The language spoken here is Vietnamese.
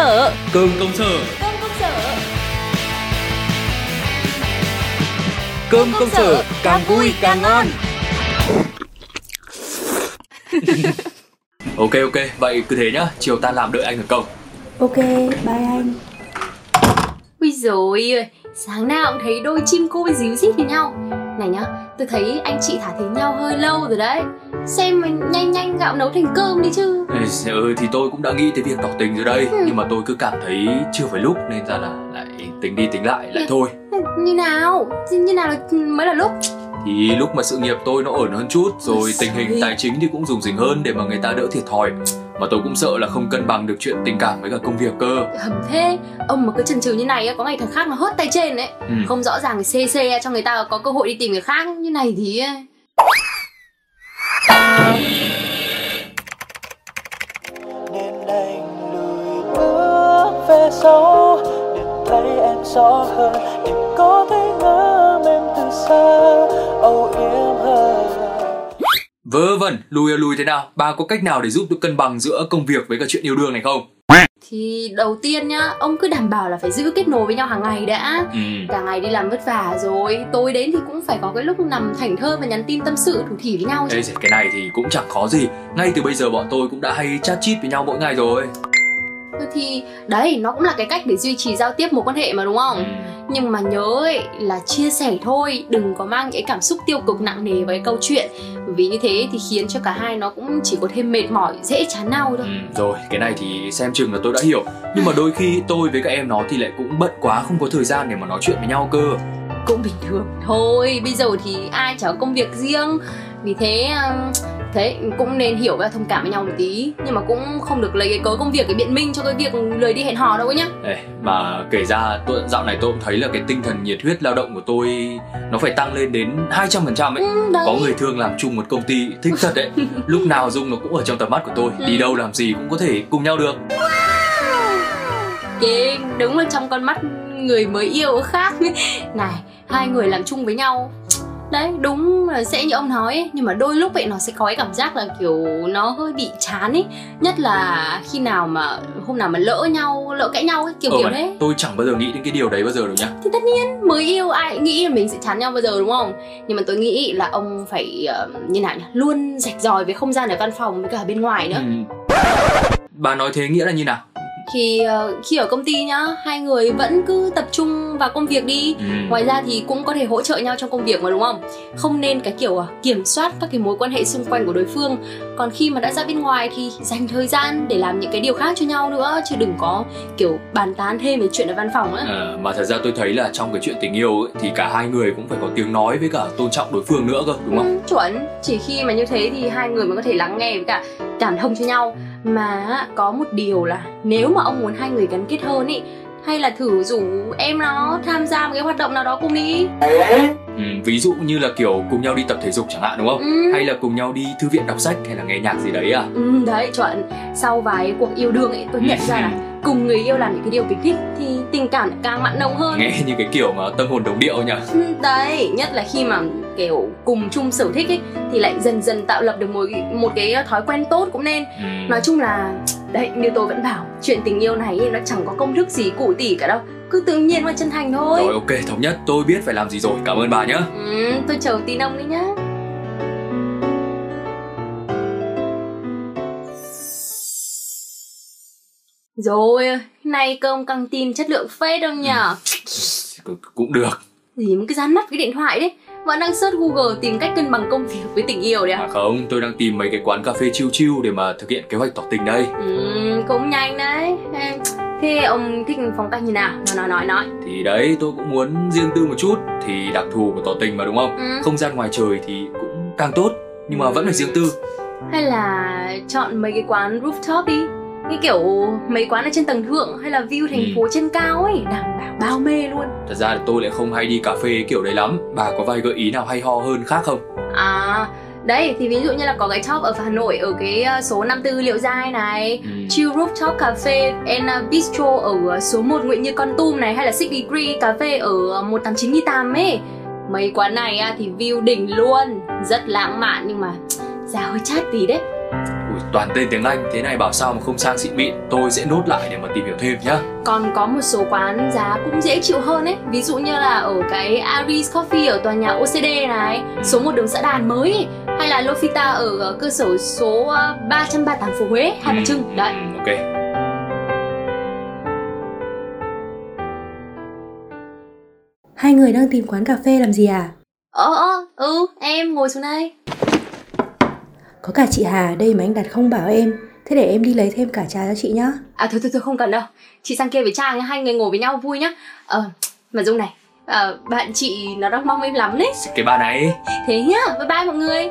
sở Cơm công sở. Cơm công sở. Cơm công sở càng vui càng ngon. Ok ok, vậy cứ thế nhá, chiều tan làm đợi anh ở cổng. Ok, bye anh. Ui ôi, sáng nào cũng thấy đôi chim cô díu dít với nhau Này nhá, tôi thấy anh chị thả thấy nhau hơi lâu rồi đấy. Xem mình nhanh nhanh gạo nấu thành cơm đi chứ. Ừ thì tôi cũng đã nghĩ tới việc tỏ tình rồi đây. Ừ. Nhưng mà tôi cứ cảm thấy chưa phải lúc nên ra là lại tính đi tính lại lại thôi. Như nào, như nào là mới là lúc Thì lúc mà sự nghiệp tôi nó ổn hơn chút Rồi tình hình tài chính thì cũng rủng rỉnh hơn để mà người ta đỡ thiệt thòi. Mà tôi cũng sợ là không cân bằng được chuyện tình cảm với cả công việc cơ. Hầm thế, ông mà cứ chần chừ như này á, có ngày thằng khác nó hớt tay trên đấy ừ. Không rõ ràng thì xê xê cho người ta có cơ hội đi tìm người khác Như này thì nên anh lùi bước về sau để thấy em rõ hơn. Để có thể ngắm em từ xa Vớ vẩn, lùi lùi thế nào? Bà có cách nào để giúp tôi cân bằng giữa công việc với cả chuyện yêu đương này không? Thì đầu tiên nhá, ông cứ đảm bảo là phải giữ kết nối với nhau hàng ngày đã. Ừ. Cả ngày đi làm vất vả rồi Tối đến thì cũng phải có cái lúc nằm thảnh thơi và nhắn tin tâm sự thủ thỉ với nhau chứ. Ê, cái này thì cũng chẳng khó gì. Ngay từ bây giờ bọn tôi cũng đã hay chat chít với nhau mỗi ngày rồi Thì đấy, nó cũng là cái cách để duy trì giao tiếp mối quan hệ mà đúng không? ừ. Nhưng mà nhớ ấy là chia sẻ thôi Đừng có mang cái cảm xúc tiêu cực nặng nề cái câu chuyện. Vì như thế thì khiến cho cả hai nó cũng chỉ có thêm mệt mỏi, dễ chán nhau thôi. Ừ, rồi, cái này thì xem chừng là tôi đã hiểu. Nhưng mà đôi khi tôi với các em nó thì lại cũng bận quá Không có thời gian để mà nói chuyện với nhau cơ. Cũng bình thường thôi bây giờ thì ai chả có công việc riêng. Vì thế um, thế cũng nên hiểu và thông cảm với nhau một tí nhưng mà cũng không được lấy cái cớ công việc để biện minh cho cái việc lười đi hẹn hò đâu ấy nhá. Ê, mà kể ra tôi, dạo này tôi cũng thấy là cái tinh thần nhiệt huyết lao động của tôi Nó phải tăng lên đến 200% ấy. Ừ, đấy. Có người thương làm chung một công ty, thích thật đấy Lúc nào Dung nó cũng ở trong tầm mắt của tôi Đi đâu làm gì cũng có thể cùng nhau được. Kinh đúng là trong con mắt người mới yêu khác. Này hai người làm chung với nhau đấy đúng là sẽ như ông nói ấy, nhưng mà đôi lúc ấy nó sẽ có cái cảm giác là kiểu nó hơi bị chán ấy. Nhất là khi nào mà hôm nào mà lỡ nhau lỡ cãi nhau ấy kiểu Ờ, kiểu thế. tôi chẳng bao giờ nghĩ đến cái điều đấy bao giờ đâu nhá. Thì tất nhiên mới yêu ai nghĩ là mình sẽ chán nhau bao giờ đúng không? Nhưng mà tôi nghĩ là ông phải ờ, như nào nhỉ? Luôn rạch ròi với không gian ở văn phòng với cả bên ngoài nữa. Ừ. Bà nói thế nghĩa là như nào? thì ờ, khi ở công ty nhá hai người vẫn cứ tập trung vào công việc đi. Ừ. ngoài ra thì cũng có thể hỗ trợ nhau trong công việc mà đúng không? Không nên cái kiểu à, kiểm soát các cái mối quan hệ xung quanh của đối phương. Còn khi mà đã ra bên ngoài thì dành thời gian để làm những cái điều khác cho nhau nữa chứ đừng có kiểu bàn tán thêm về chuyện ở văn phòng nữa Ờ, mà thật ra tôi thấy là trong cái chuyện tình yêu ấy, thì cả hai người cũng phải có tiếng nói với cả tôn trọng đối phương nữa cơ đúng không? Ừ, chuẩn. Chỉ khi mà như thế thì hai người mới có thể lắng nghe với cả cảm thông cho nhau. Mà có một điều là nếu mà ông muốn hai người gắn kết hơn ý hay là thử rủ em nó tham gia một cái hoạt động nào đó cùng đi Ừ, ví dụ như là kiểu cùng nhau đi tập thể dục chẳng hạn đúng không? ừ. Hay là cùng nhau đi thư viện đọc sách hay là nghe nhạc gì đấy à? ừ đấy chuẩn sau vài cuộc yêu đương ấy tôi nhận ra là cùng người yêu làm những cái điều mình thích thì tình cảm càng mặn nồng hơn Nghe như cái kiểu mà tâm hồn đồng điệu nhỉ? Ừ, đấy nhất là khi mà kiểu cùng chung sở thích ấy thì lại dần dần tạo lập được một một cái thói quen tốt cũng nên. Ừ. nói chung là đấy như tôi vẫn bảo chuyện tình yêu này nó chẳng có công thức gì cụ tỉ cả đâu. Cứ tự nhiên và chân thành thôi. Rồi ok, thống nhất, tôi biết phải làm gì rồi, cảm ơn bà nhé ừ, tôi chờ tin ông đấy nhá. Rồi nay cơm căng tin chất lượng phết đâu nhở Cũng được. Gì mà cứ dán mắt cái điện thoại đấy vẫn đang search google tìm cách cân bằng công việc với tình yêu đấy à À không, tôi đang tìm mấy cái quán cà phê chill chill để mà thực hiện kế hoạch tỏ tình đây. Ừ, cũng nhanh đấy. Ê, thế ông thích phong cách như nào? Nói nói nói nói. Thì đấy, tôi cũng muốn riêng tư một chút Thì đặc thù của tỏ tình mà đúng không? ừ. Không gian ngoài trời thì cũng càng tốt Nhưng mà vẫn phải riêng tư. Hay là chọn mấy cái quán rooftop đi cái kiểu mấy quán ở trên tầng thượng hay là view thành Ừ. phố trên cao ấy đảm bảo bao mê luôn Thật ra là tôi lại không hay đi cà phê kiểu đấy lắm Bà có vài gợi ý nào hay ho hơn khác không? à đấy thì ví dụ như là có cái top ở Hà Nội ở cái ờ, số 54 Liệu Giai này Ừ. Chill Rooftop Cafe and Bistro ở ờ, số 1 Nguyễn Như Con Tum này hay là Six Degree phê ở 189 Nghi Tam ấy mấy quán này thì view đỉnh luôn rất lãng mạn nhưng mà giá hơi chát tí đấy Ui toàn tên tiếng Anh thế này bảo sao mà không sang xịn mịn tôi sẽ nốt lại để mà tìm hiểu thêm nhá. Còn có một số quán giá cũng dễ chịu hơn ấy. Ví dụ như là ở cái Aris Coffee ở tòa nhà OCD này số một đường xã đàn mới ấy. hay là Lofita ở cơ sở số ờ, 338 phố Huế Hai Bà Trưng. Đấy. Ừ, ok. Hai người đang tìm quán cà phê làm gì à? ờ ờ ừ em ngồi xuống đây Có cả chị Hà ở đây mà anh đặt không bảo em. Thế để em đi lấy thêm cả trà cho chị nhá. À thôi thôi thôi không cần đâu. Chị sang kia với Trang nhá, hai người ngồi với nhau vui nhá. Ờ mà Dung này ờ, bạn chị nó đang mong em lắm đấy. Cái bà này. Thế nhá bye bye mọi người